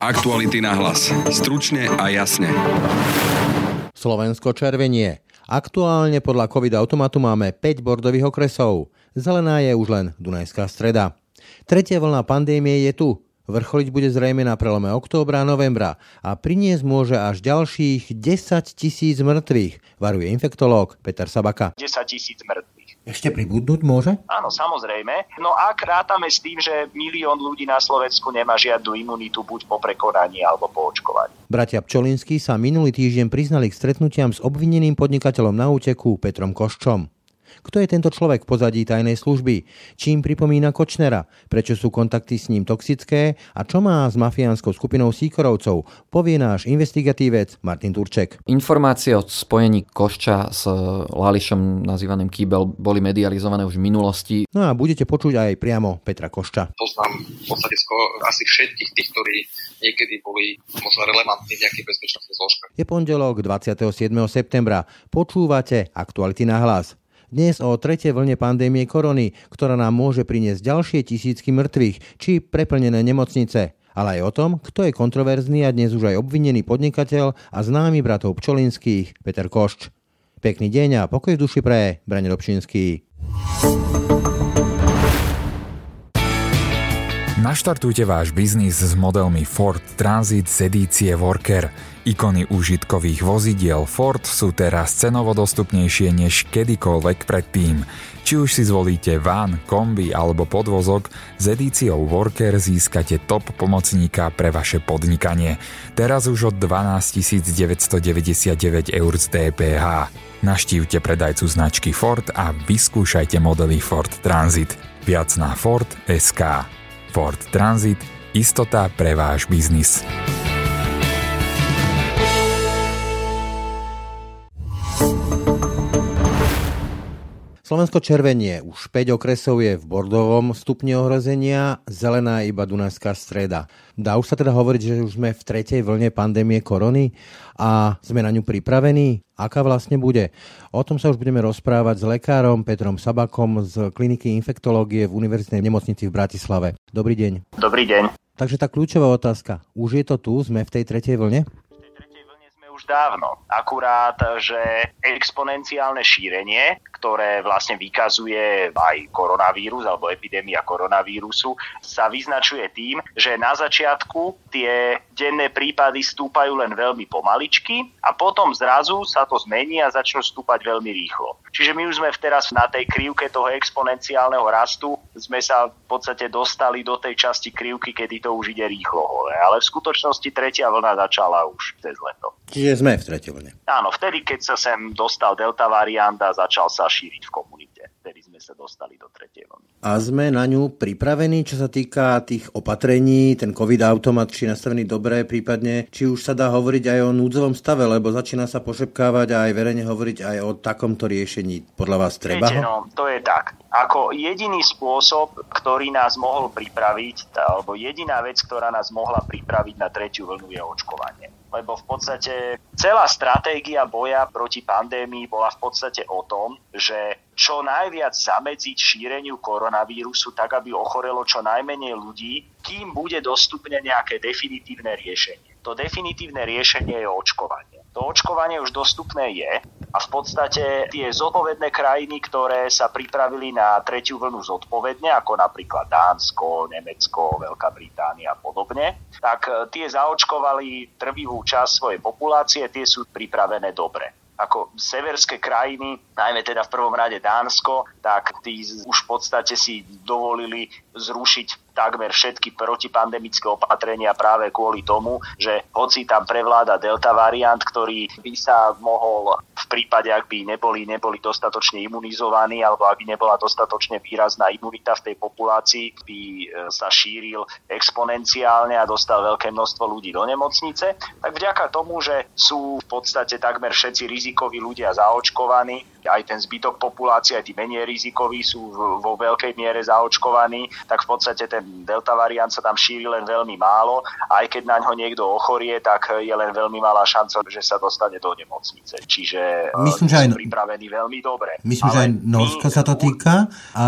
Aktuality na hlas. Stručne a jasne. Slovensko červenie. Aktuálne podľa COVID automatu máme 5 bordových okresov. Zelená je už len Dunajská streda. Tretia vlna pandémie je tu. Vrcholiť bude zrejme na prelome októbra a novembra a priniesť môže až ďalších 10 tisíc mŕtvych, varuje infektológ Peter Sabaka. 10 tisíc mŕtvych ešte pribudnúť môže? Áno, samozrejme. No ak rátame s tým, že milión ľudí na Slovensku nemá žiadnu imunitu buď po prekonaní alebo po očkovaní. Bratia Pčolinskí sa minulý týždeň priznali k stretnutiam s obvineným podnikateľom na úteku Petrom Koščom. Kto je tento človek v pozadí tajnej služby? Čím pripomína Kočnera? Prečo sú kontakty s ním toxické? A čo má s mafiánskou skupinou Síkorovcov? Povie náš investigatívec Martin Turček. Informácie o spojení Košča s Lališom nazývaným Kýbel boli medializované už v minulosti. No a budete počuť aj priamo Petra Košča. Poznám v podstate skoro asi všetkých tých, ktorí niekedy boli možno relevantní v nejakých bezpečnostných zložkách. Je pondelok 27. septembra. Počúvate aktuality na hlas. Dnes o tretej vlne pandémie korony, ktorá nám môže priniesť ďalšie tisícky mŕtvych či preplnené nemocnice. Ale aj o tom, kto je kontroverzný a dnes už aj obvinený podnikateľ a známy bratov Pčolinských Peter Košč. Pekný deň a pokoj v duši pre Brane Dobšinský. Naštartujte váš biznis s modelmi Ford Transit z edície Worker. Ikony užitkových vozidiel Ford sú teraz cenovo dostupnejšie než kedykoľvek predtým. Či už si zvolíte van, kombi alebo podvozok, s edíciou Worker získate top pomocníka pre vaše podnikanie. Teraz už od 12 999 eur z DPH. Naštívte predajcu značky Ford a vyskúšajte modely Ford Transit. Viac na Ford SK. Ford Transit – istota pre váš biznis. Slovensko červenie, už 5 okresov je v bordovom stupni ohrozenia, zelená iba Dunajská streda. Dá už sa teda hovoriť, že už sme v tretej vlne pandémie korony a sme na ňu pripravení? Aká vlastne bude? O tom sa už budeme rozprávať s lekárom Petrom Sabakom z kliniky infektológie v Univerzitnej nemocnici v Bratislave. Dobrý deň. Dobrý deň. Takže tá kľúčová otázka. Už je to tu? Sme v tej tretej vlne? Už dávno. Akurát, že exponenciálne šírenie, ktoré vlastne vykazuje aj koronavírus alebo epidémia koronavírusu, sa vyznačuje tým, že na začiatku tie denné prípady stúpajú len veľmi pomaličky a potom zrazu sa to zmení a začnú stúpať veľmi rýchlo. Čiže my už sme teraz na tej krivke toho exponenciálneho rastu, sme sa v podstate dostali do tej časti krivky, kedy to už ide rýchlo hore. Ale v skutočnosti tretia vlna začala už cez leto. Čiže sme v tretej vlne. Áno, vtedy, keď sa sem dostal delta variant a začal sa šíriť v komunite. Vtedy sme sa dostali do tretej vlny. A sme na ňu pripravení, čo sa týka tých opatrení, ten COVID automat, či nastavený dobre, prípadne, či už sa dá hovoriť aj o núdzovom stave, lebo začína sa pošepkávať a aj verejne hovoriť aj o takomto riešení. Podľa vás treba Viete, ho? no, to je tak. Ako jediný spôsob, ktorý nás mohol pripraviť, alebo jediná vec, ktorá nás mohla pripraviť na tretiu vlnu je očkovanie lebo v podstate celá stratégia boja proti pandémii bola v podstate o tom, že čo najviac zamedziť šíreniu koronavírusu tak, aby ochorelo čo najmenej ľudí, kým bude dostupné nejaké definitívne riešenie. To definitívne riešenie je očkovanie. To očkovanie už dostupné je a v podstate tie zodpovedné krajiny, ktoré sa pripravili na tretiu vlnu zodpovedne, ako napríklad Dánsko, Nemecko, Veľká Británia a podobne, tak tie zaočkovali trvivú časť svojej populácie, tie sú pripravené dobre. Ako severské krajiny, najmä teda v prvom rade Dánsko, tak tí už v podstate si dovolili zrušiť takmer všetky protipandemické opatrenia práve kvôli tomu, že hoci tam prevláda delta variant, ktorý by sa mohol v prípade, ak by neboli, neboli dostatočne imunizovaní alebo ak by nebola dostatočne výrazná imunita v tej populácii, by e, sa šíril exponenciálne a dostal veľké množstvo ľudí do nemocnice, tak vďaka tomu, že sú v podstate takmer všetci rizikoví ľudia zaočkovaní, aj ten zbytok populácie, aj tí menej rizikoví sú vo veľkej miere zaočkovaní, tak v podstate ten delta variant sa tam šíri len veľmi málo. Aj keď na ňo niekto ochorie, tak je len veľmi malá šanca, že sa dostane do nemocnice. Čiže e, Myslím, že aj, pripravení veľmi dobre. Myslím, Ale že aj Norsko my, sa to týka. A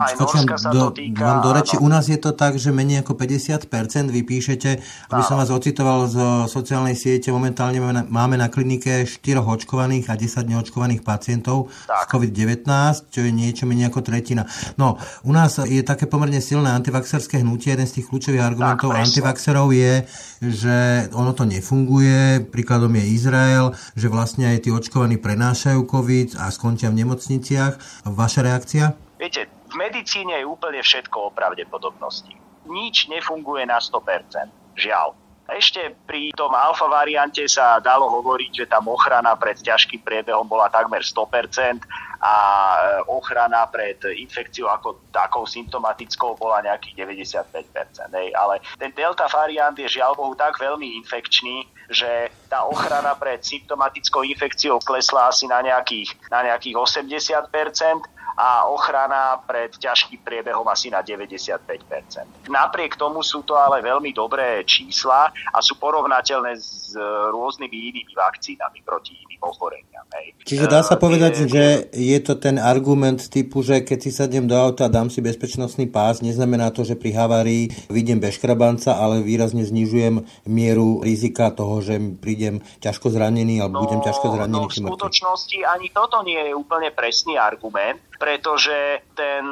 aj Norska sa do, to týka. Vám do reči, u nás je to tak, že menej ako 50% vy píšete, aby som vás ocitoval zo sociálnej siete, momentálne máme na klinike 4 očkovaných a 10 neočkovaných pacientov tak. s COVID-19, čo je niečo menej ako tretina. No, u nás je také pomerne silné antivaxerské hnutie. Jeden z tých kľúčových argumentov tak, antivaxerov je, že ono to nefunguje. Príkladom je Izrael, že vlastne aj tí očkovaní prenášajú COVID a skončia v nemocniciach. Vaša reakcia? Viete, v medicíne je úplne všetko o pravdepodobnosti. Nič nefunguje na 100%. Žiaľ. Ešte pri tom alfa variante sa dalo hovoriť, že tam ochrana pred ťažkým priebehom bola takmer 100% a e, ochrana pred infekciou ako takou symptomatickou bola nejakých 95%. Hej. Ale ten delta variant je žiaľ Bohu tak veľmi infekčný, že tá ochrana pred symptomatickou infekciou klesla asi na nejakých, na nejakých 80% a ochrana pred ťažkým priebehom asi na 95%. Napriek tomu sú to ale veľmi dobré čísla a sú porovnateľné s rôznymi inými vakcínami proti iným ochoreniam. Čiže dá sa povedať, je, že je to ten argument typu, že keď si sadnem do auta a dám si bezpečnostný pás, neznamená to, že pri havárii vidím bez škrabanca, ale výrazne znižujem mieru rizika toho, že prídem ťažko zranený alebo no, budem ťažko zranený. No v skutočnosti ani toto nie je úplne presný argument, pretože ten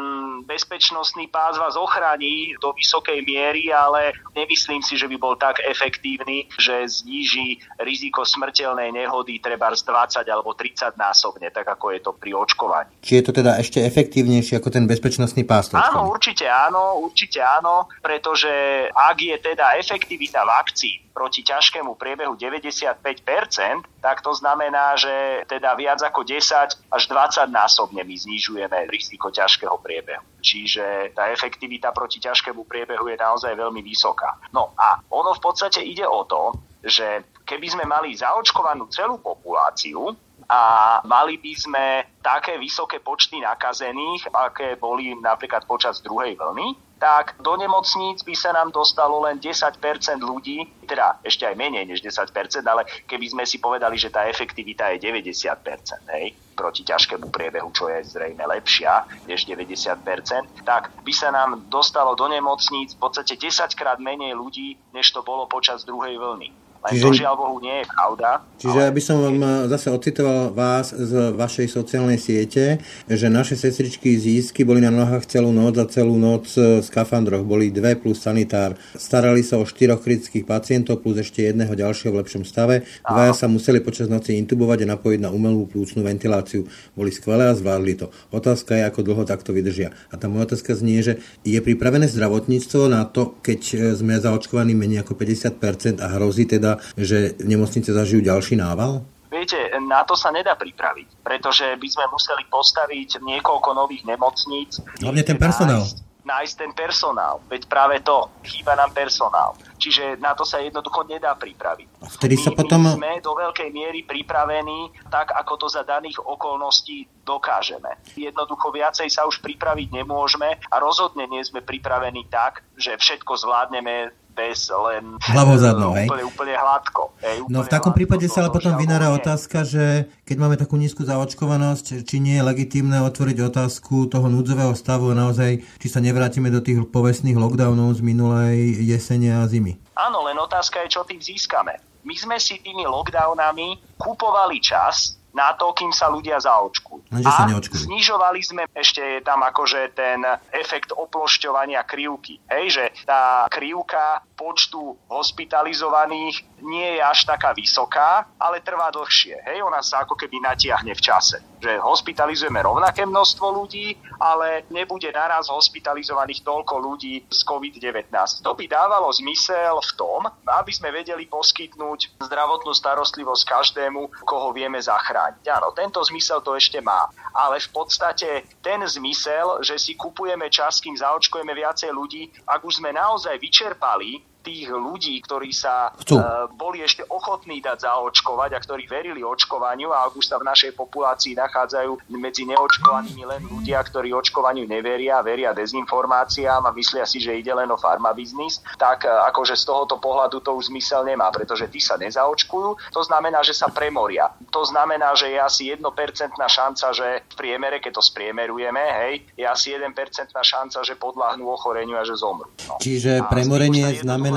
bezpečnostný pás vás ochráni do vysokej miery, ale nemyslím si, že by bol tak efektívny, že zníži riziko smrteľnej nehody treba z 20 alebo 30 násobne, tak ako je to pri očkovaní. Či je to teda ešte efektívnejšie ako ten bezpečnostný pás? Áno, určite áno, určite áno, pretože ak je teda efektivita vakcín proti ťažkému priebehu 95%, tak to znamená, že teda viac ako 10 až 20 násobne my znižujeme riziko ťažkého priebehu. Čiže tá efektivita proti ťažkému priebehu je naozaj veľmi vysoká. No a ono v podstate ide o to, že keby sme mali zaočkovanú celú populáciu, a mali by sme také vysoké počty nakazených, aké boli napríklad počas druhej vlny, tak do nemocníc by sa nám dostalo len 10% ľudí, teda ešte aj menej než 10%, ale keby sme si povedali, že tá efektivita je 90%, hej, proti ťažkému priebehu, čo je zrejme lepšia než 90%, tak by sa nám dostalo do nemocníc v podstate 10 krát menej ľudí, než to bolo počas druhej vlny. Len čiže, to žiaľ Bohu nie je pravda. Čiže ale... aby som vám zase ocitoval vás z vašej sociálnej siete, že naše sestričky z boli na nohách celú noc a celú noc v skafandroch. Boli dve plus sanitár. Starali sa o štyroch kritických pacientov plus ešte jedného ďalšieho v lepšom stave. Dvaja sa museli počas noci intubovať a napojiť na umelú plúcnú ventiláciu. Boli skvelé a zvládli to. Otázka je, ako dlho takto vydržia. A tá moja otázka znie, že je pripravené zdravotníctvo na to, keď eh, sme zaočkovaní menej ako 50% a hrozí teda že nemocnice zažijú ďalší nával? Viete, na to sa nedá pripraviť, pretože by sme museli postaviť niekoľko nových nemocníc. Hlavne ten personál. Nájsť, nájsť ten personál, veď práve to, chýba nám personál. Čiže na to sa jednoducho nedá pripraviť. A vtedy my, sa potom... my sme do veľkej miery pripravení tak, ako to za daných okolností dokážeme. Jednoducho viacej sa už pripraviť nemôžeme a rozhodne nie sme pripravení tak, že všetko zvládneme bez len hlavou zadnou, hej? Úplne, úplne hladko. Hej, úplne no v takom prípade sa ale potom vynára otázka, že keď máme takú nízku zaočkovanosť, či nie je legitímne otvoriť otázku toho núdzového stavu a naozaj, či sa nevrátime do tých povestných lockdownov z minulej jesene a zimy. Áno, len otázka je, čo tým získame. My sme si tými lockdownami kupovali čas, na to, kým sa ľudia zaočkujú. a sa znižovali sme ešte tam akože ten efekt oplošťovania krivky. Hej, že tá krivka počtu hospitalizovaných nie je až taká vysoká, ale trvá dlhšie. Hej, ona sa ako keby natiahne v čase. Že hospitalizujeme rovnaké množstvo ľudí, ale nebude naraz hospitalizovaných toľko ľudí z COVID-19. To by dávalo zmysel v tom, aby sme vedeli poskytnúť zdravotnú starostlivosť každému, koho vieme zachrániť chrániť. Áno, tento zmysel to ešte má. Ale v podstate ten zmysel, že si kupujeme čas, kým zaočkujeme viacej ľudí, ak už sme naozaj vyčerpali tých ľudí, ktorí sa uh, boli ešte ochotní dať zaočkovať a ktorí verili očkovaniu a ak už sa v našej populácii nachádzajú medzi neočkovanými len ľudia, ktorí očkovaniu neveria, veria dezinformáciám a myslia si, že ide len o farmabiznis, tak uh, akože z tohoto pohľadu to už zmysel nemá, pretože tí sa nezaočkujú, to znamená, že sa premoria. To znamená, že je asi 1% šanca, že v priemere, keď to spriemerujeme, hej, je asi 1% šanca, že podľahnú ochoreniu a že zomrú. No. Čiže premorenie znamená...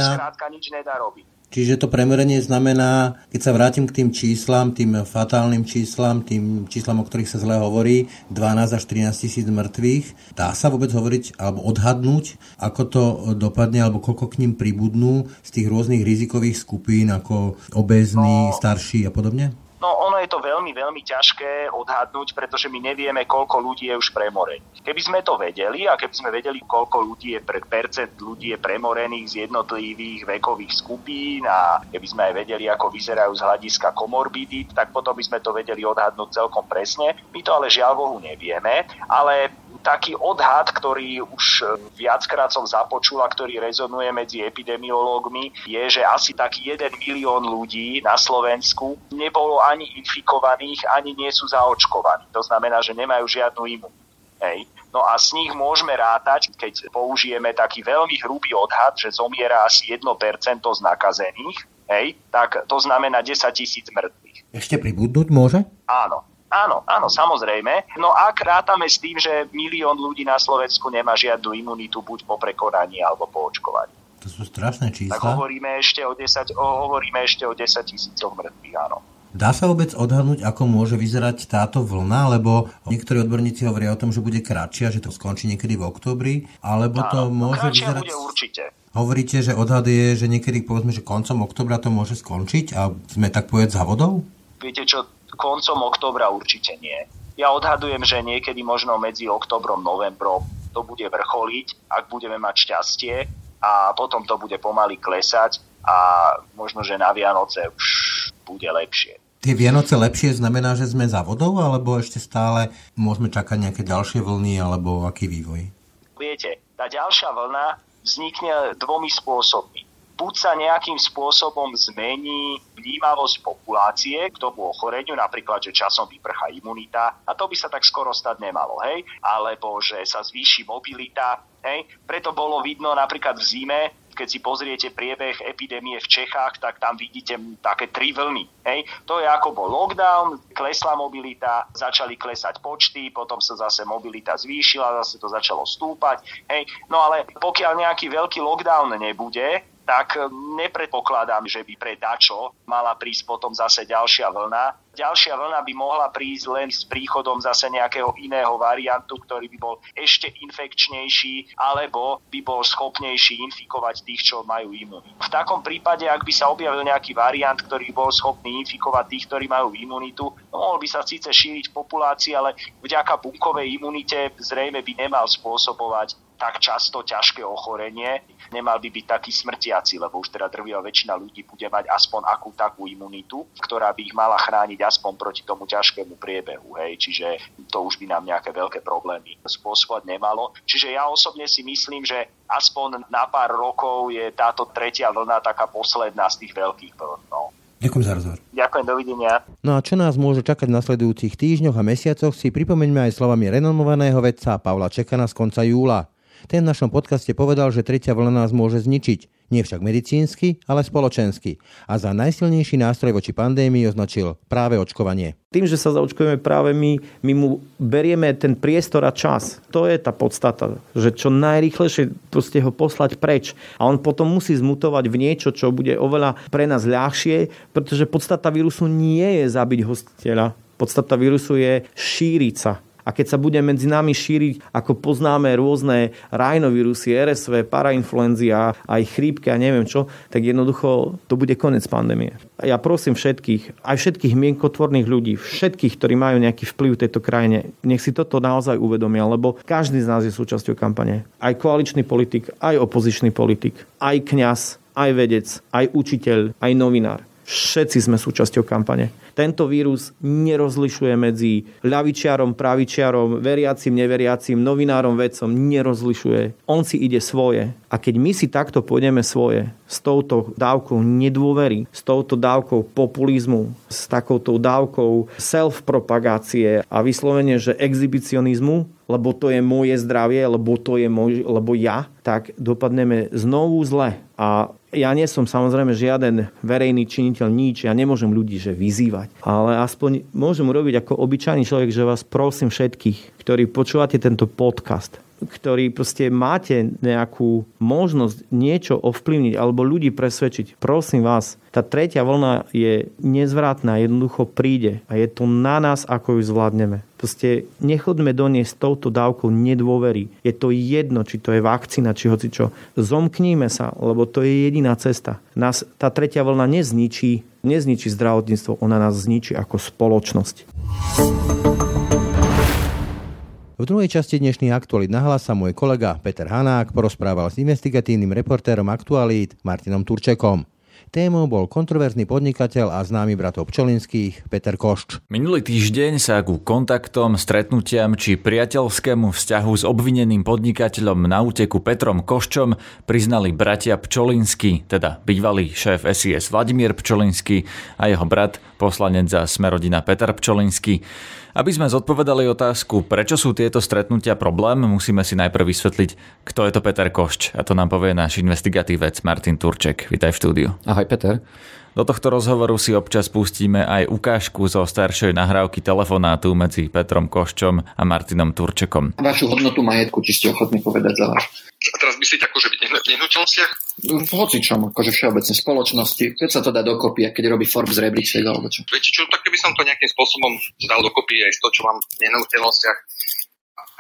nič nedá robiť. Čiže to premorenie znamená, keď sa vrátim k tým číslam, tým fatálnym číslam, tým číslam, o ktorých sa zle hovorí, 12 až 13 tisíc mŕtvych, dá sa vôbec hovoriť alebo odhadnúť, ako to dopadne, alebo koľko k ním pribudnú z tých rôznych rizikových skupín, ako obezní, no, starší a podobne? No ono je to veľmi, veľmi ťažké odhadnúť, pretože my nevieme, koľko ľudí je už premorených. Keby sme to vedeli a keby sme vedeli, koľko ľudí je, percent ľudí je premorených z jednotlivých vekových skupín a keby sme aj vedeli, ako vyzerajú z hľadiska komorbidit, tak potom by sme to vedeli odhadnúť celkom presne. My to ale žiaľ Bohu nevieme, ale taký odhad, ktorý už e, viackrát som započul a ktorý rezonuje medzi epidemiológmi, je, že asi taký 1 milión ľudí na Slovensku nebolo ani infikovaných, ani nie sú zaočkovaní. To znamená, že nemajú žiadnu imunitu. Hej. No a z nich môžeme rátať, keď použijeme taký veľmi hrubý odhad, že zomiera asi 1% z nakazených, hej, tak to znamená 10 tisíc mŕtvych. Ešte pribudnúť môže? Áno. Áno, áno, samozrejme. No ak rátame s tým, že milión ľudí na Slovensku nemá žiadnu imunitu buď po prekonaní alebo po očkovaní. To sú strašné čísla. Tak hovoríme ešte o 10, o, hovoríme ešte o 10 tisícoch mŕtvych, áno. Dá sa vôbec odhadnúť, ako môže vyzerať táto vlna, lebo niektorí odborníci hovoria o tom, že bude kratšia, že to skončí niekedy v oktobri, alebo áno, to môže vyzerať... bude určite. Hovoríte, že odhad je, že niekedy povedzme, že koncom oktobra to môže skončiť a sme tak povedať za vodou? Viete čo, koncom oktobra určite nie. Ja odhadujem, že niekedy možno medzi oktobrom, novembrom to bude vrcholiť, ak budeme mať šťastie a potom to bude pomaly klesať a možno, že na Vianoce už bude lepšie. Tie Vianoce lepšie znamená, že sme za vodou, alebo ešte stále môžeme čakať nejaké ďalšie vlny, alebo aký vývoj? Viete, tá ďalšia vlna vznikne dvomi spôsobmi buď sa nejakým spôsobom zmení vnímavosť populácie k tomu ochoreniu, napríklad, že časom vyprchá imunita, a to by sa tak skoro stať nemalo, hej, alebo že sa zvýši mobilita, hej, preto bolo vidno napríklad v zime, keď si pozriete priebeh epidémie v Čechách, tak tam vidíte také tri vlny. Hej. To je ako bol lockdown, klesla mobilita, začali klesať počty, potom sa zase mobilita zvýšila, zase to začalo stúpať. Hej. No ale pokiaľ nejaký veľký lockdown nebude, tak nepredpokladám, že by pre dačo mala prísť potom zase ďalšia vlna. Ďalšia vlna by mohla prísť len s príchodom zase nejakého iného variantu, ktorý by bol ešte infekčnejší, alebo by bol schopnejší infikovať tých, čo majú imunitu. V takom prípade, ak by sa objavil nejaký variant, ktorý bol schopný infikovať tých, ktorí majú imunitu, mohol by sa síce šíriť v populácii, ale vďaka bunkovej imunite zrejme by nemal spôsobovať tak často ťažké ochorenie, nemal by byť taký smrtiaci, lebo už teda drvivá väčšina ľudí bude mať aspoň akú takú imunitu, ktorá by ich mala chrániť aspoň proti tomu ťažkému priebehu. Hej. Čiže to už by nám nejaké veľké problémy spôsobovať nemalo. Čiže ja osobne si myslím, že aspoň na pár rokov je táto tretia vlna taká posledná z tých veľkých vln. No. Ďakujem za rozhovor. Ďakujem, dovidenia. No a čo nás môže čakať v nasledujúcich týždňoch a mesiacoch si pripomeňme aj slovami renomovaného vedca Pavla Čekana z konca júla. Ten v našom podcaste povedal, že tretia vlna nás môže zničiť. Nie však medicínsky, ale spoločensky. A za najsilnejší nástroj voči pandémii označil práve očkovanie. Tým, že sa zaočkujeme práve my, my mu berieme ten priestor a čas. To je tá podstata, že čo najrýchlejšie proste ho poslať preč. A on potom musí zmutovať v niečo, čo bude oveľa pre nás ľahšie, pretože podstata vírusu nie je zabiť hostiteľa. Podstata vírusu je šíriť sa a keď sa bude medzi nami šíriť, ako poznáme rôzne rajnovírusy, RSV, parainfluenzia, aj chrípke a neviem čo, tak jednoducho to bude koniec pandémie. Ja prosím všetkých, aj všetkých mienkotvorných ľudí, všetkých, ktorí majú nejaký vplyv v tejto krajine, nech si toto naozaj uvedomia, lebo každý z nás je súčasťou kampane. Aj koaličný politik, aj opozičný politik, aj kňaz, aj vedec, aj učiteľ, aj novinár Všetci sme súčasťou kampane. Tento vírus nerozlišuje medzi ľavičiarom, pravičiarom, veriacim, neveriacim, novinárom, vedcom. Nerozlišuje. On si ide svoje. A keď my si takto pôjdeme svoje, s touto dávkou nedôvery, s touto dávkou populizmu, s takouto dávkou self-propagácie a vyslovene, že exhibicionizmu, lebo to je moje zdravie, lebo to je môj, lebo ja, tak dopadneme znovu zle. A ja nie som samozrejme žiaden verejný činiteľ, nič, ja nemôžem ľudí že vyzývať, ale aspoň môžem urobiť ako obyčajný človek, že vás prosím všetkých, ktorí počúvate tento podcast, ktorý proste máte nejakú možnosť niečo ovplyvniť alebo ľudí presvedčiť, prosím vás, tá tretia vlna je nezvratná, jednoducho príde a je to na nás, ako ju zvládneme. Proste nechodme do nej s touto dávkou nedôvery. Je to jedno, či to je vakcína, či hoci čo. Zomkníme sa, lebo to je jediná cesta. Nás tá tretia vlna nezničí, nezničí zdravotníctvo, ona nás zničí ako spoločnosť. V druhej časti dnešných aktualít nahlasa môj kolega Peter Hanák porozprával s investigatívnym reportérom aktualít Martinom Turčekom. Témou bol kontroverzný podnikateľ a známy bratov Pčolinských Peter Košč. Minulý týždeň sa ku kontaktom, stretnutiam či priateľskému vzťahu s obvineným podnikateľom na úteku Petrom Koščom priznali bratia Pčolinský, teda bývalý šéf SIS Vladimír Pčolinský a jeho brat, poslanec za Smerodina Peter Pčolinský. Aby sme zodpovedali otázku, prečo sú tieto stretnutia problém, musíme si najprv vysvetliť, kto je to Peter Košč. A to nám povie náš investigatívec Martin Turček. Vítaj v štúdiu. Ahoj Peter. Do tohto rozhovoru si občas pustíme aj ukážku zo staršej nahrávky telefonátu medzi Petrom Koščom a Martinom Turčekom. Vašu hodnotu majetku, či ste ochotní povedať za vás? A teraz myslíte akože v nehnuteľnostiach? V hocičom, akože všeobecne spoločnosti. Keď sa to dá dokopy, a keď robí Forbes rebríček alebo čo. Viete čo, tak keby som to nejakým spôsobom dal dokopy aj z toho, čo mám v nehnuteľnostiach,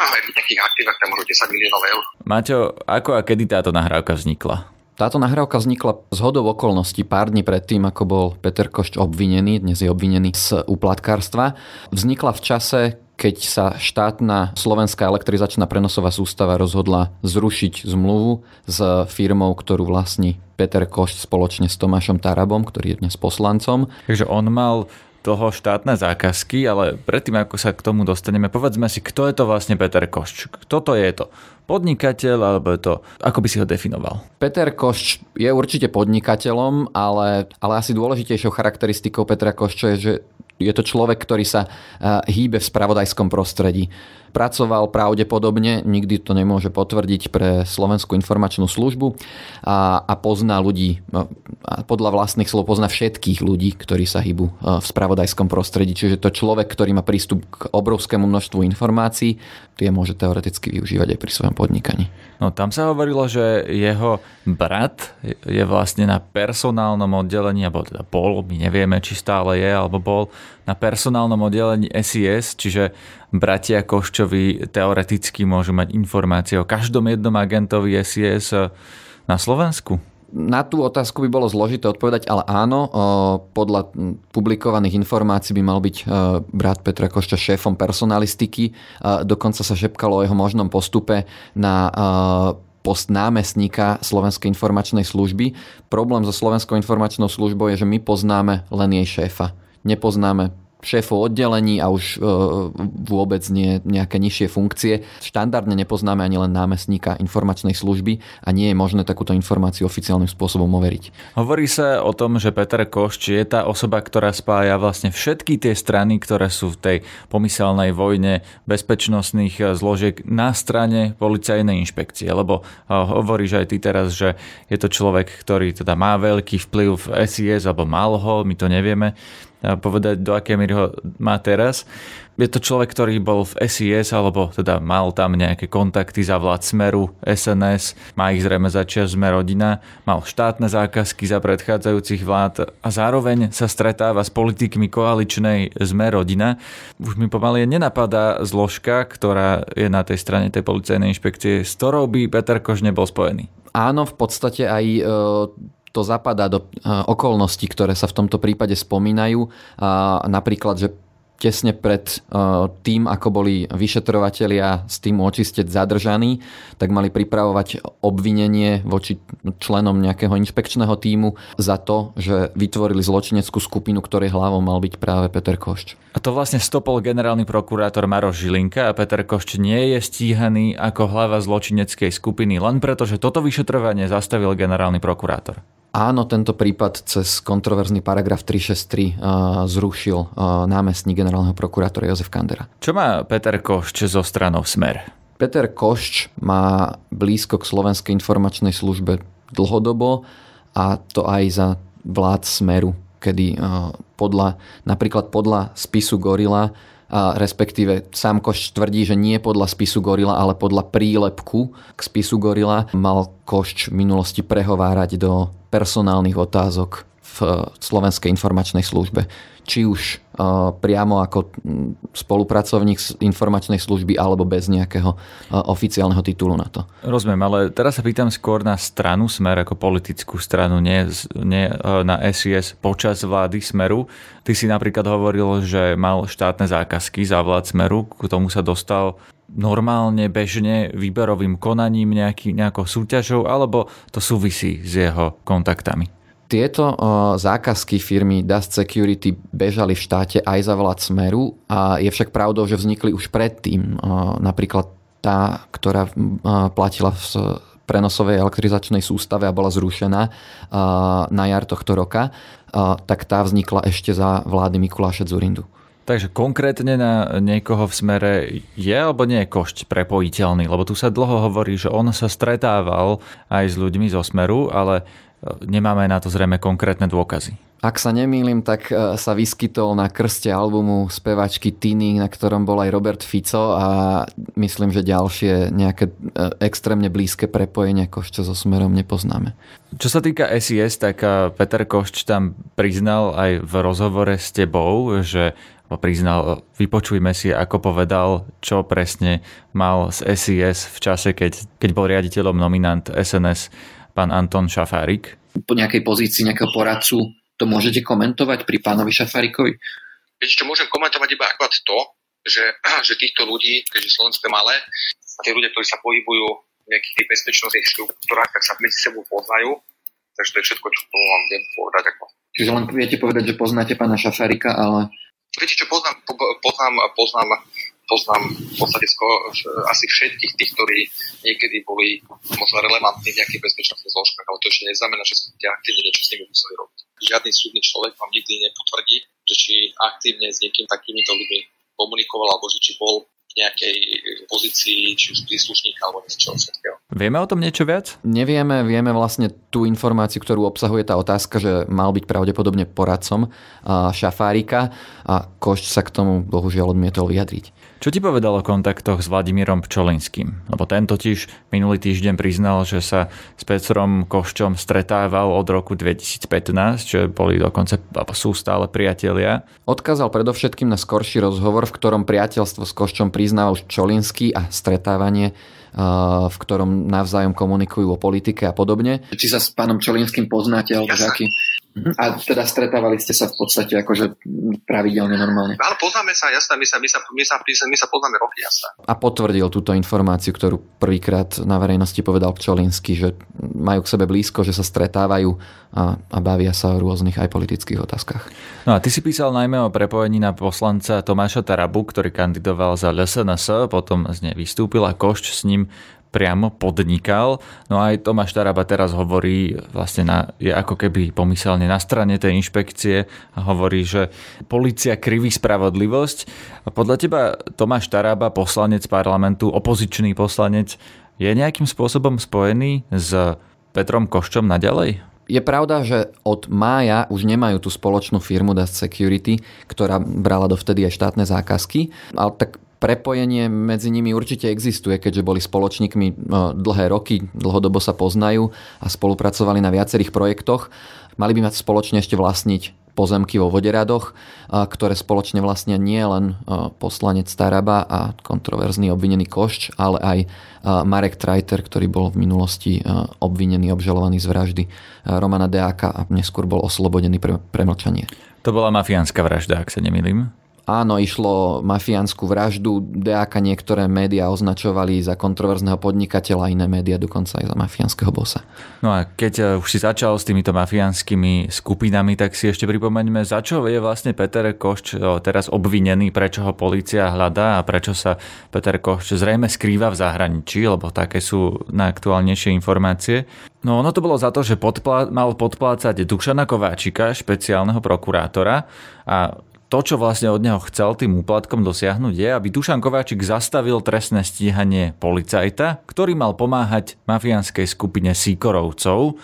aj v nejakých aktívach, tam možno 10 miliónov eur. Maťo, ako a kedy táto nahrávka vznikla? Táto nahrávka vznikla z hodou okolností pár dní predtým, ako bol Peter Košč obvinený, dnes je obvinený z úplatkárstva. Vznikla v čase, keď sa štátna slovenská elektrizačná prenosová sústava rozhodla zrušiť zmluvu s firmou, ktorú vlastní Peter Koš spoločne s Tomášom Tarabom, ktorý je dnes poslancom. Takže on mal toho štátne zákazky, ale predtým, ako sa k tomu dostaneme, povedzme si, kto je to vlastne Peter Košč? Kto to je to? Podnikateľ, alebo je to, ako by si ho definoval? Peter Košč je určite podnikateľom, ale, ale asi dôležitejšou charakteristikou Petra Košča je, že je to človek, ktorý sa hýbe v spravodajskom prostredí pracoval pravdepodobne, nikdy to nemôže potvrdiť pre Slovenskú informačnú službu a, a pozná ľudí, no, a podľa vlastných slov pozná všetkých ľudí, ktorí sa hýbu e, v spravodajskom prostredí. Čiže to človek, ktorý má prístup k obrovskému množstvu informácií, tie môže teoreticky využívať aj pri svojom podnikaní. No tam sa hovorilo, že jeho brat je vlastne na personálnom oddelení, alebo teda bol, my nevieme, či stále je, alebo bol na personálnom oddelení SIS, čiže bratia Koščovi teoreticky môžu mať informácie o každom jednom agentovi SIS na Slovensku? Na tú otázku by bolo zložité odpovedať, ale áno, podľa publikovaných informácií by mal byť brat Petra Košča šéfom personalistiky. Dokonca sa šepkalo o jeho možnom postupe na post námestníka Slovenskej informačnej služby. Problém so Slovenskou informačnou službou je, že my poznáme len jej šéfa. Nepoznáme šéfov oddelení a už e, vôbec nie nejaké nižšie funkcie. Štandardne nepoznáme ani len námestníka informačnej služby a nie je možné takúto informáciu oficiálnym spôsobom overiť. Hovorí sa o tom, že Peter Košč je tá osoba, ktorá spája vlastne všetky tie strany, ktoré sú v tej pomyselnej vojne bezpečnostných e, zložiek na strane policajnej inšpekcie. Lebo e, hovoríš aj ty teraz, že je to človek, ktorý teda má veľký vplyv v SIS alebo mal ho, my to nevieme povedať, do aké miery ho má teraz. Je to človek, ktorý bol v SIS, alebo teda mal tam nejaké kontakty za vlád Smeru, SNS, má ich zrejme začiať Sme rodina, mal štátne zákazky za predchádzajúcich vlád a zároveň sa stretáva s politikmi koaličnej Sme rodina. Už mi pomaly nenapadá zložka, ktorá je na tej strane tej policajnej inšpekcie, s ktorou by Peter Kož nebol spojený. Áno, v podstate aj e, to zapadá do okolností, ktoré sa v tomto prípade spomínajú. Napríklad, že tesne pred tým, ako boli vyšetrovatelia z týmu očistec zadržaní, tak mali pripravovať obvinenie voči členom nejakého inšpekčného týmu za to, že vytvorili zločineckú skupinu, ktorej hlavou mal byť práve Peter Košč. A to vlastne stopol generálny prokurátor Maroš Žilinka a Peter Košč nie je stíhaný ako hlava zločineckej skupiny len preto, že toto vyšetrovanie zastavil generálny prokurátor. Áno, tento prípad cez kontroverzný paragraf 363 uh, zrušil uh, námestník generálneho prokurátora Jozef Kandera. Čo má Peter Košč zo stranou Smer? Peter Košč má blízko k Slovenskej informačnej službe dlhodobo a to aj za vlád Smeru, kedy uh, podľa, napríklad podľa spisu Gorila a respektíve sám Koš tvrdí, že nie podľa spisu Gorila, ale podľa prílepku k spisu Gorila. Mal Košč v minulosti prehovárať do personálnych otázok v Slovenskej informačnej službe či už priamo ako spolupracovník z informačnej služby alebo bez nejakého oficiálneho titulu na to. Rozumiem, ale teraz sa pýtam skôr na stranu Smer ako politickú stranu, nie, nie na SIS počas vlády Smeru. Ty si napríklad hovoril, že mal štátne zákazky za vlád Smeru, k tomu sa dostal normálne, bežne, výberovým konaním, nejaký, nejakou súťažou, alebo to súvisí s jeho kontaktami? Tieto zákazky firmy Dust Security bežali v štáte aj za vlád Smeru a je však pravdou, že vznikli už predtým. Napríklad tá, ktorá platila v prenosovej elektrizačnej sústave a bola zrušená na jar tohto roka, tak tá vznikla ešte za vlády Mikuláše Zurindu. Takže konkrétne na niekoho v smere je alebo nie je košť prepojiteľný? Lebo tu sa dlho hovorí, že on sa stretával aj s ľuďmi zo smeru, ale nemáme na to zrejme konkrétne dôkazy. Ak sa nemýlim, tak e, sa vyskytol na krste albumu spevačky Tiny, na ktorom bol aj Robert Fico a myslím, že ďalšie nejaké e, extrémne blízke prepojenie Košča so Smerom nepoznáme. Čo sa týka SIS, tak e, Peter Košč tam priznal aj v rozhovore s tebou, že priznal, vypočujme si, ako povedal, čo presne mal z SIS v čase, keď, keď bol riaditeľom nominant SNS pán Anton Šafárik. Po nejakej pozícii nejakého poradcu to môžete komentovať pri pánovi Šafárikovi? Viete čo, môžem komentovať iba akurát to, že, že týchto ľudí, keďže Slovensko je malé, a tí ľudia, ktorí sa pohybujú v nejakých bezpečnostných štruktúrach, tak sa medzi sebou poznajú. Takže to je všetko, čo tomu vám viem povedať. Ako. Čiže len viete povedať, že poznáte pána Šafárika, ale... Viete čo, poznám, poznám, poznám poznám v podstate skoro, asi všetkých tých, ktorí niekedy boli možno relevantní v nejakých bezpečnostných zložkách, ale to ešte neznamená, že ste aktívne niečo s nimi museli robiť. Žiadny súdny človek vám nikdy nepotvrdí, že či aktívne s niekým takýmito ľuďmi komunikoval, alebo že či bol nejakej pozícii, či už príslušníka alebo niečo všetkého. Vieme o tom niečo viac? Nevieme, vieme vlastne tú informáciu, ktorú obsahuje tá otázka, že mal byť pravdepodobne poradcom Šafárika a Košť sa k tomu bohužiaľ odmietol vyjadriť. Čo ti povedal o kontaktoch s Vladimírom Pčolinským? Lebo ten totiž minulý týždeň priznal, že sa s Petrom Koščom stretával od roku 2015, čo boli dokonca, sú stále priatelia. Odkázal predovšetkým na skorší rozhovor, v ktorom priateľstvo s Koščom priznal už Čolinský a stretávanie v ktorom navzájom komunikujú o politike a podobne. Či sa s pánom Čolinským poznáte, alebo aký? Mhm. A teda stretávali ste sa v podstate akože pravidelne normálne? Áno, poznáme sa, jasné, my sa, my sa, my sa, my sa poznáme roky, jasné. A potvrdil túto informáciu, ktorú prvýkrát na verejnosti povedal Pčolinsky, že majú k sebe blízko, že sa stretávajú a, a bavia sa o rôznych aj politických otázkach. No a ty si písal najmä o prepojení na poslanca Tomáša Tarabu, ktorý kandidoval za LSNS, potom z nej vystúpil a Košč s ním priamo podnikal. No aj Tomáš Taraba teraz hovorí, vlastne na, je ako keby pomyselne na strane tej inšpekcie a hovorí, že policia kriví spravodlivosť. A podľa teba Tomáš Taraba, poslanec parlamentu, opozičný poslanec, je nejakým spôsobom spojený s Petrom Koščom naďalej? Je pravda, že od mája už nemajú tú spoločnú firmu Dust Security, ktorá brala dovtedy aj štátne zákazky, ale tak prepojenie medzi nimi určite existuje, keďže boli spoločníkmi no, dlhé roky, dlhodobo sa poznajú a spolupracovali na viacerých projektoch. Mali by mať spoločne ešte vlastniť pozemky vo Voderadoch, ktoré spoločne vlastnia nie len poslanec Staraba a kontroverzný obvinený Košč, ale aj Marek Trajter, ktorý bol v minulosti obvinený, obžalovaný z vraždy Romana Deáka a neskôr bol oslobodený pre premlčanie. To bola mafiánska vražda, ak sa nemýlim. Áno, išlo mafiánsku vraždu. DAK niektoré médiá označovali za kontroverzného podnikateľa, iné médiá dokonca aj za mafiánskeho bosa. No a keď eh, už si začal s týmito mafiánskymi skupinami, tak si ešte pripomeňme, za čo je vlastne Peter Košč eh, teraz obvinený, prečo ho policia hľadá a prečo sa Peter Košč zrejme skrýva v zahraničí, lebo také sú najaktuálnejšie informácie. No ono to bolo za to, že podplá- mal podplácať Dušana Kováčika, špeciálneho prokurátora a to, čo vlastne od neho chcel tým úplatkom dosiahnuť, je, aby Dušan Kováčik zastavil trestné stíhanie policajta, ktorý mal pomáhať mafiánskej skupine Síkorovcov.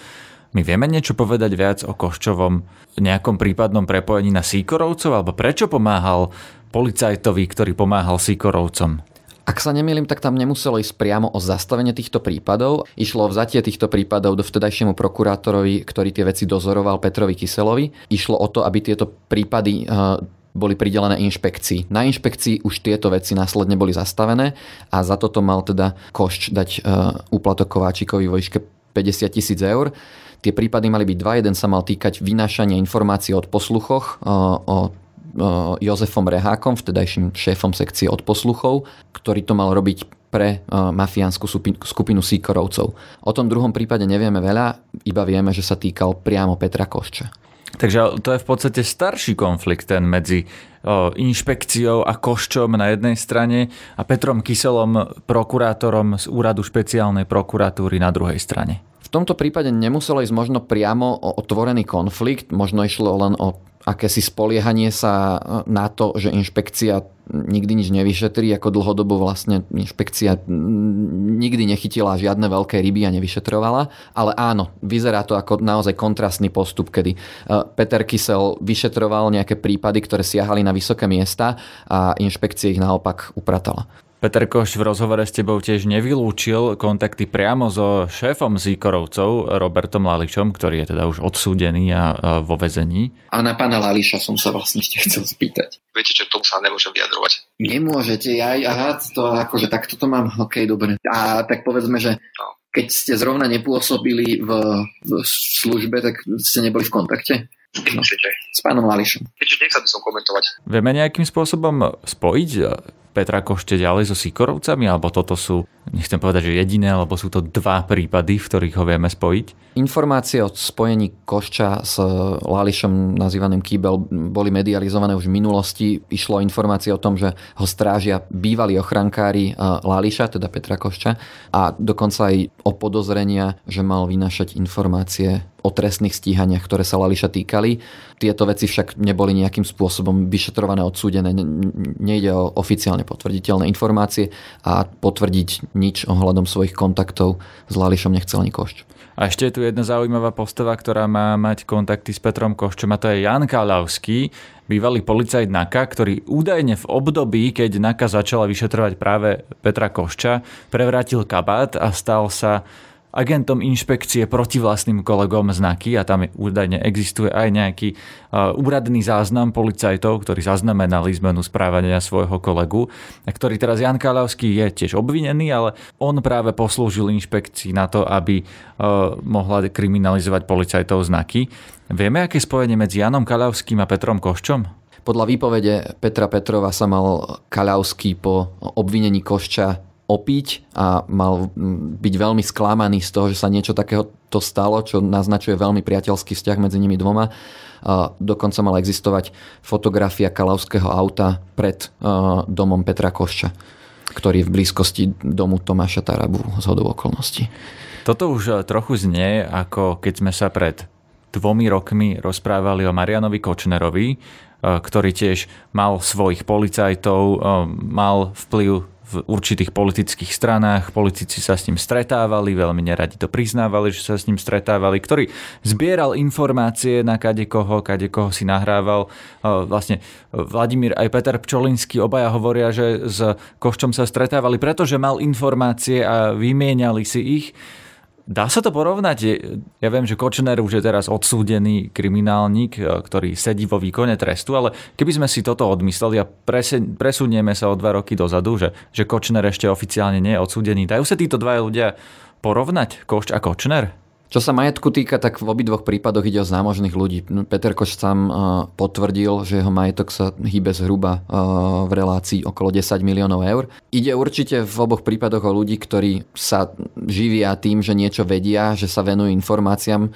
My vieme niečo povedať viac o Koščovom nejakom prípadnom prepojení na Síkorovcov, alebo prečo pomáhal policajtovi, ktorý pomáhal Síkorovcom? Ak sa nemýlim, tak tam nemuselo ísť priamo o zastavenie týchto prípadov. Išlo o vzatie týchto prípadov do vtedajšiemu prokurátorovi, ktorý tie veci dozoroval Petrovi Kyselovi. Išlo o to, aby tieto prípady eh, boli pridelené inšpekcii. Na inšpekcii už tieto veci následne boli zastavené a za toto mal teda Košč dať uh, úplatok Kováčikovi vo výške 50 tisíc eur. Tie prípady mali byť dva. Jeden sa mal týkať vynášania informácií od posluchoch uh, o Jozefom Rehákom, vtedajším šéfom sekcie od posluchov, ktorý to mal robiť pre mafiánsku skupinu Síkorovcov. O tom druhom prípade nevieme veľa, iba vieme, že sa týkal priamo Petra Košča. Takže to je v podstate starší konflikt ten medzi inšpekciou a koščom na jednej strane a Petrom Kyselom, prokurátorom z úradu špeciálnej prokuratúry na druhej strane. V tomto prípade nemuselo ísť možno priamo o otvorený konflikt, možno išlo len o akési spoliehanie sa e, na to, že inšpekcia nikdy nič nevyšetrí, ako dlhodobo vlastne inšpekcia nikdy nechytila žiadne veľké ryby a nevyšetrovala. Ale áno, vyzerá to ako naozaj kontrastný postup, kedy e, Peter Kysel vyšetroval nejaké prípady, ktoré siahali na vysoké miesta a inšpekcia ich naopak upratala. Peter Koš v rozhovore s tebou tiež nevylúčil kontakty priamo so šéfom Zíkorovcov, Robertom Lališom, ktorý je teda už odsúdený a vo vezení. A na pána Lališa som sa vlastne ešte chcel spýtať. Viete, že tomu sa nemôžem vyjadrovať. Nemôžete, aj, aha, to akože takto to mám, ok, dobre. A tak povedzme, že no. keď ste zrovna nepôsobili v, v službe, tak ste neboli v kontakte? No, s pánom Lališom. Viete, nechcel by som komentovať. Vieme nejakým spôsobom spojiť Petra Košte ďalej so Sikorovcami, alebo toto sú, nechcem povedať, že jediné, alebo sú to dva prípady, v ktorých ho vieme spojiť? Informácie o spojení Košča s Lališom nazývaným Kýbel boli medializované už v minulosti. Išlo informácie o tom, že ho strážia bývalí ochrankári Lališa, teda Petra Košča, a dokonca aj o podozrenia, že mal vynašať informácie o trestných stíhaniach, ktoré sa Lališa týkali. Tieto veci však neboli nejakým spôsobom vyšetrované, odsúdené. Nejde o oficiálne potvrditeľné informácie a potvrdiť nič ohľadom svojich kontaktov s Lališom nechcel ani Košč. A ešte je tu jedna zaujímavá postava, ktorá má mať kontakty s Petrom Koščom a to je Jan Kalavský, bývalý policajt NAKA, ktorý údajne v období, keď NAKA začala vyšetrovať práve Petra Košča, prevrátil kabát a stal sa agentom inšpekcie proti vlastným kolegom znaky a tam údajne existuje aj nejaký uh, úradný záznam policajtov, ktorí zaznamenali zmenu správania svojho kolegu, ktorý teraz Jan Kalavský je tiež obvinený, ale on práve poslúžil inšpekcii na to, aby uh, mohla kriminalizovať policajtov znaky. Vieme, aké spojenie medzi Janom Kalavským a Petrom Koščom? Podľa výpovede Petra Petrova sa mal Kaľavský po obvinení Košča opiť a mal byť veľmi sklamaný z toho, že sa niečo takého to stalo, čo naznačuje veľmi priateľský vzťah medzi nimi dvoma. Dokonca mala existovať fotografia kalavského auta pred domom Petra Košča, ktorý je v blízkosti domu Tomáša Tarabu z hodov okolností. Toto už e, trochu znie, ako keď sme sa pred dvomi rokmi rozprávali o Marianovi Kočnerovi, e, ktorý tiež mal svojich policajtov, e, mal vplyv v určitých politických stranách. Politici sa s ním stretávali, veľmi neradi to priznávali, že sa s ním stretávali, ktorý zbieral informácie na kade koho, kade koho si nahrával. Vlastne Vladimír aj Peter Pčolinský obaja hovoria, že s Koščom sa stretávali, pretože mal informácie a vymieniali si ich. Dá sa to porovnať? Ja viem, že Kočner už je teraz odsúdený kriminálnik, e, ktorý sedí vo výkone trestu, ale keby sme si toto odmysleli a presunieme sa o dva roky dozadu, že, že Kočner ešte oficiálne nie je odsúdený, dajú sa títo dvaja ľudia porovnať, Košč a Kočner? Čo sa majetku týka, tak v obidvoch prípadoch ide o zámožných ľudí. Peter Koš sám uh, potvrdil, že jeho majetok sa hýbe zhruba uh, v relácii okolo 10 miliónov eur. Ide určite v oboch prípadoch o ľudí, ktorí sa živia tým, že niečo vedia, že sa venujú informáciám.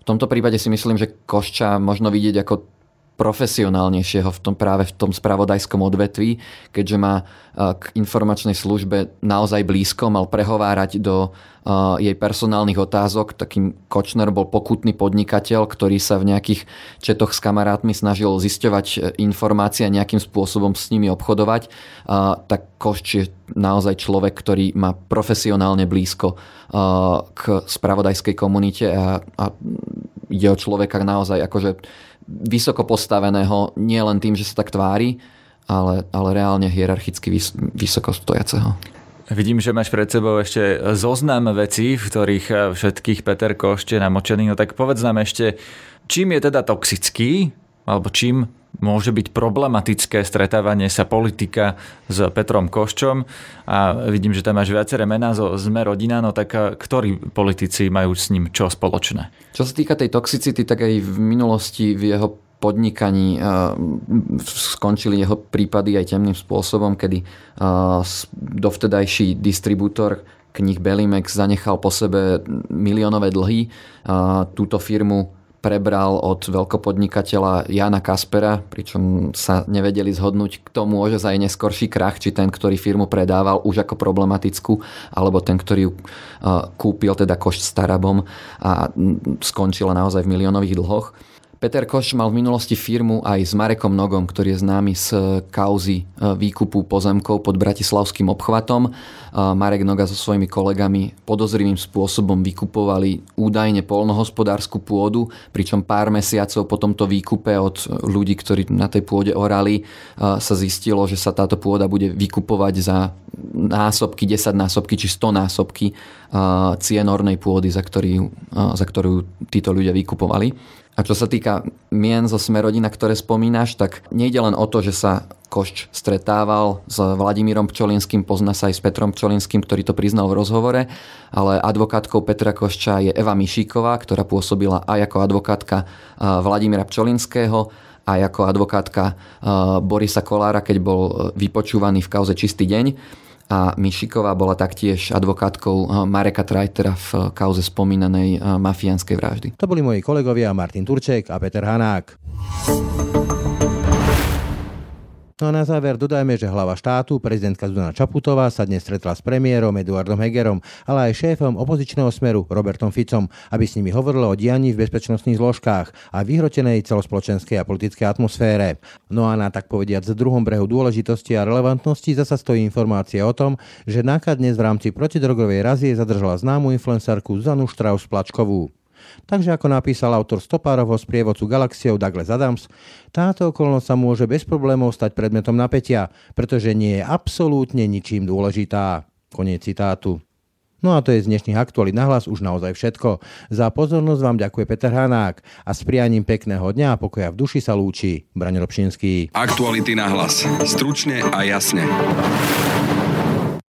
V tomto prípade si myslím, že Košča možno vidieť ako profesionálnejšieho v tom, práve v tom spravodajskom odvetví, keďže má k informačnej službe naozaj blízko, mal prehovárať do jej personálnych otázok. Takým Kočner bol pokutný podnikateľ, ktorý sa v nejakých četoch s kamarátmi snažil zisťovať e, informácie a nejakým spôsobom s nimi obchodovať. Tak Košč je naozaj človek, ktorý má profesionálne blízko k spravodajskej komunite a, a ide o človeka naozaj akože vysoko postaveného nie len tým, že sa tak tvári, ale, ale reálne hierarchicky vys- vysoko stojaceho. Vidím, že máš pred sebou ešte zoznam vecí, v ktorých eh, všetkých Peter Košte namočený. No tak povedz nám ešte, čím je teda toxický, alebo čím môže byť problematické stretávanie sa politika s Petrom Koščom a vidím, že tam máš viaceré mená zo Sme rodina, no tak ktorí politici majú s ním čo spoločné? Čo sa týka tej toxicity, tak aj v minulosti v jeho podnikaní skončili jeho prípady aj temným spôsobom, kedy dovtedajší distribútor knih Belimex zanechal po sebe miliónové dlhy. Túto firmu prebral od veľkopodnikateľa Jana Kaspera, pričom sa nevedeli zhodnúť, kto môže za jej neskorší krach, či ten, ktorý firmu predával už ako problematickú, alebo ten, ktorý ju kúpil, teda košť starabom a skončila naozaj v miliónových dlhoch. Peter Koš mal v minulosti firmu aj s Marekom Nogom, ktorý je známy z kauzy e, výkupu pozemkov pod Bratislavským obchvatom. E, Marek Noga so svojimi kolegami podozrivým spôsobom vykupovali údajne polnohospodárskú pôdu, pričom pár mesiacov po tomto výkupe od ľudí, ktorí na tej pôde orali, e, sa zistilo, že sa táto pôda bude vykupovať za násobky, 10 násobky či 100 násobky cien ornej pôdy, za, ktorý, za ktorú títo ľudia vykupovali. A čo sa týka mien zo Smerodina, ktoré spomínaš, tak nejde len o to, že sa Košč stretával s Vladimírom Pčolinským, pozná sa aj s Petrom Pčolinským, ktorý to priznal v rozhovore, ale advokátkou Petra Košča je Eva Mišíková, ktorá pôsobila aj ako advokátka Vladimíra Pčolinského, aj ako advokátka Borisa Kolára, keď bol vypočúvaný v kauze Čistý deň a Mišiková bola taktiež advokátkou eh, Mareka Trajtera v eh, kauze spomínanej eh, mafiánskej vraždy. To boli moji kolegovia Martin Turček a Peter Hanák. No a na záver dodajme, že hlava štátu, prezidentka Zuzana Čaputová, sa dnes stretla s premiérom Eduardom Hegerom, ale aj šéfom opozičného smeru Robertom Ficom, aby s nimi hovorilo o dianí v bezpečnostných zložkách a vyhrotenej celospoločenskej a politickej atmosfére. No a na tak povediať z druhom brehu dôležitosti a relevantnosti zasa stojí informácia o tom, že NAKA dnes v rámci protidrogovej razie zadržala známu influencerku Zanu Štraus Plačkovú. Takže ako napísal autor stopárovho sprievodcu Galaxiou Douglas Adams, táto okolnosť sa môže bez problémov stať predmetom napätia, pretože nie je absolútne ničím dôležitá. Koniec citátu. No a to je z dnešných aktuálít na hlas už naozaj všetko. Za pozornosť vám ďakuje Peter Hanák a s prianím pekného dňa a pokoja v duši sa lúči Braň Robšinský. Aktuality na hlas. Stručne a jasne.